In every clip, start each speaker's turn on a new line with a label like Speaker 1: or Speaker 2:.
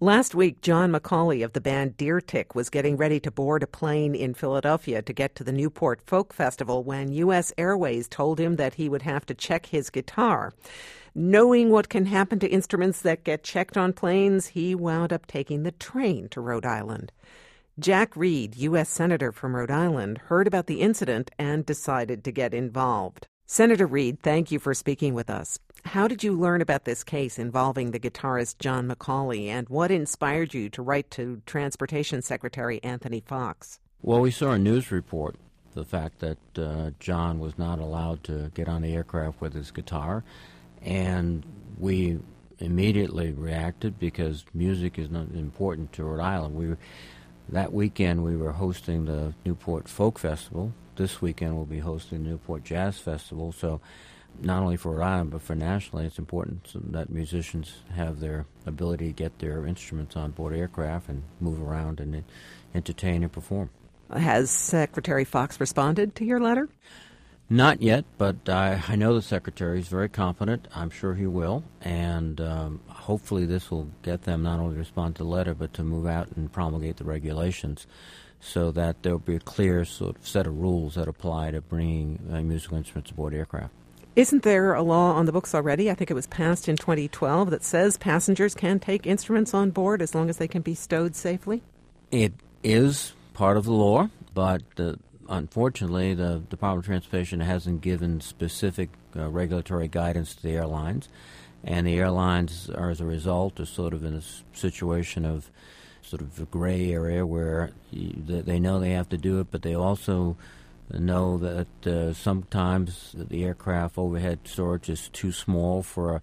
Speaker 1: Last week, John McCauley of the band Deer Tick was getting ready to board a plane in Philadelphia to get to the Newport Folk Festival when U.S. Airways told him that he would have to check his guitar. Knowing what can happen to instruments that get checked on planes, he wound up taking the train to Rhode Island. Jack Reed, U.S. Senator from Rhode Island, heard about the incident and decided to get involved. Senator Reed, thank you for speaking with us. How did you learn about this case involving the guitarist John McCauley, and what inspired you to write to Transportation Secretary Anthony Foxx?
Speaker 2: Well, we saw a news report the fact that uh, John was not allowed to get on the aircraft with his guitar, and we immediately reacted because music is not important to Rhode Island. We that weekend we were hosting the Newport Folk Festival. This weekend we'll be hosting the Newport Jazz Festival. So not only for Rhode Island but for nationally, it's important that musicians have their ability to get their instruments on board aircraft and move around and entertain and perform.
Speaker 1: Has Secretary Foxx responded to your letter?
Speaker 2: Not yet, but I, I know the secretary is very confident. I'm sure he will, and um, hopefully this will get them not only to respond to the letter, but to move out and promulgate the regulations so that there will be a clear sort of set of rules that apply to bringing uh, musical instruments aboard aircraft.
Speaker 1: Isn't there a law on the books already? I think it was passed in 2012 that says passengers can take instruments on board as long as they can be stowed safely?
Speaker 2: It is part of the law, but uh, unfortunately, the Department of Transportation hasn't given specific uh, regulatory guidance to the airlines, and the airlines are, as a result, are sort of in a situation of sort of a gray area where they know they have to do it, but they also know that uh, sometimes the aircraft overhead storage is too small for a,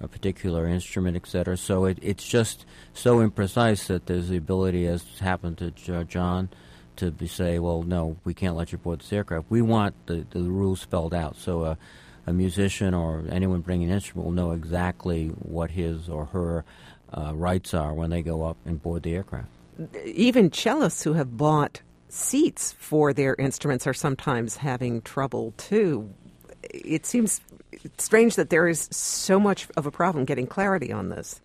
Speaker 2: a particular instrument, etc. So it, it's just so imprecise that there's the ability, as happened to John, to be say, well, no, we can't let you board this aircraft. We want the, the rules spelled out. So a, a musician or anyone bringing an instrument will know exactly what his or her uh, rights are when they go up and board the aircraft.
Speaker 1: Even cellists who have bought seats for their instruments are sometimes having trouble too. It seems strange that there is so much of a problem getting clarity on this.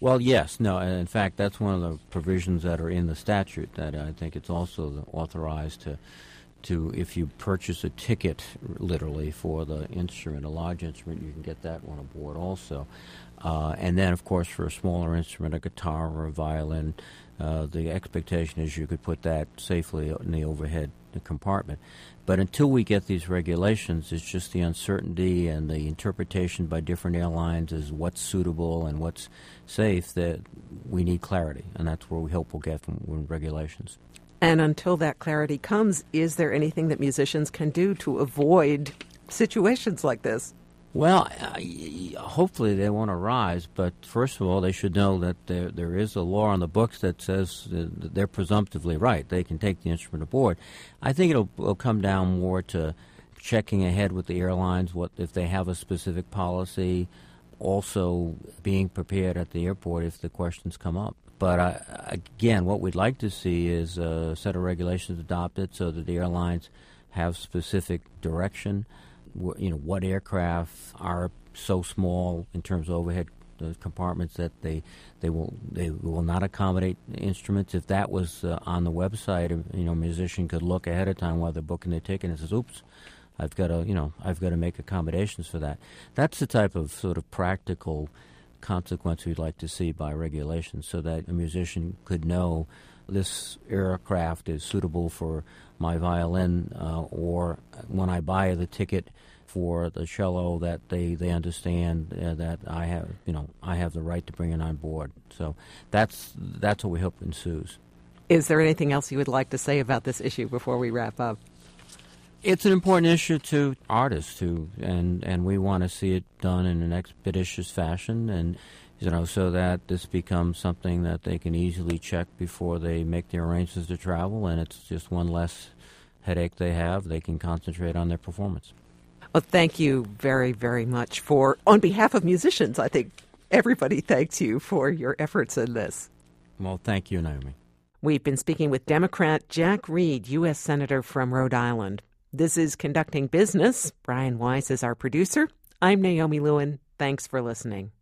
Speaker 2: Well, yes, no, and in fact, that's one of the provisions that are in the statute that uh, I think it's also authorized to, to if you purchase a ticket, literally for the instrument, a large instrument, you can get that one aboard also, uh, and then of course for a smaller instrument, a guitar or a violin, uh, the expectation is you could put that safely in the overhead compartment. But until we get these regulations, it's just the uncertainty and the interpretation by different airlines as what's suitable and what's safe that we need clarity, and that's where we hope we'll get from regulations.
Speaker 1: And until that clarity comes, is there anything that musicians can do to avoid situations like this?
Speaker 2: Well, uh, hopefully they won't arise, but first of all, they should know that there there is a law on the books that says that they're presumptively right. They can take the instrument aboard. I think it'll, it'll come down more to checking ahead with the airlines what if they have a specific policy, also being prepared at the airport if the questions come up. But uh, again, what we'd like to see is a set of regulations adopted so that the airlines have specific direction you know what aircraft are so small in terms of overhead uh, compartments that they they will they will not accommodate instruments. If that was uh, on the website, you know, a musician could look ahead of time while they're booking their ticket and says, "Oops, I've got to you know I've got to make accommodations for that." That's the type of sort of practical consequence we'd like to see by regulation, so that a musician could know this aircraft is suitable for my violin, uh, or when I buy the ticket for the cello, that they they understand uh, that I have you know I have the right to bring it on board. So that's that's what we hope ensues.
Speaker 1: Is there anything else you would like to say about this issue before we wrap up?
Speaker 2: It's an important issue to artists too, and and we want to see it done in an expeditious fashion and you know, so that this becomes something that they can easily check before they make their arrangements to travel, and it's just one less headache they have. They can concentrate on their performance.
Speaker 1: Well, thank you very, very much for, on behalf of musicians, I think everybody thanks you for your efforts in this.
Speaker 2: Well, thank you, Naomi.
Speaker 1: We've been speaking with Democrat Jack Reed, U.S. Senator from Rhode Island. This is Conducting Business. Brian Weiss is our producer. I'm Naomi Lewin. Thanks for listening.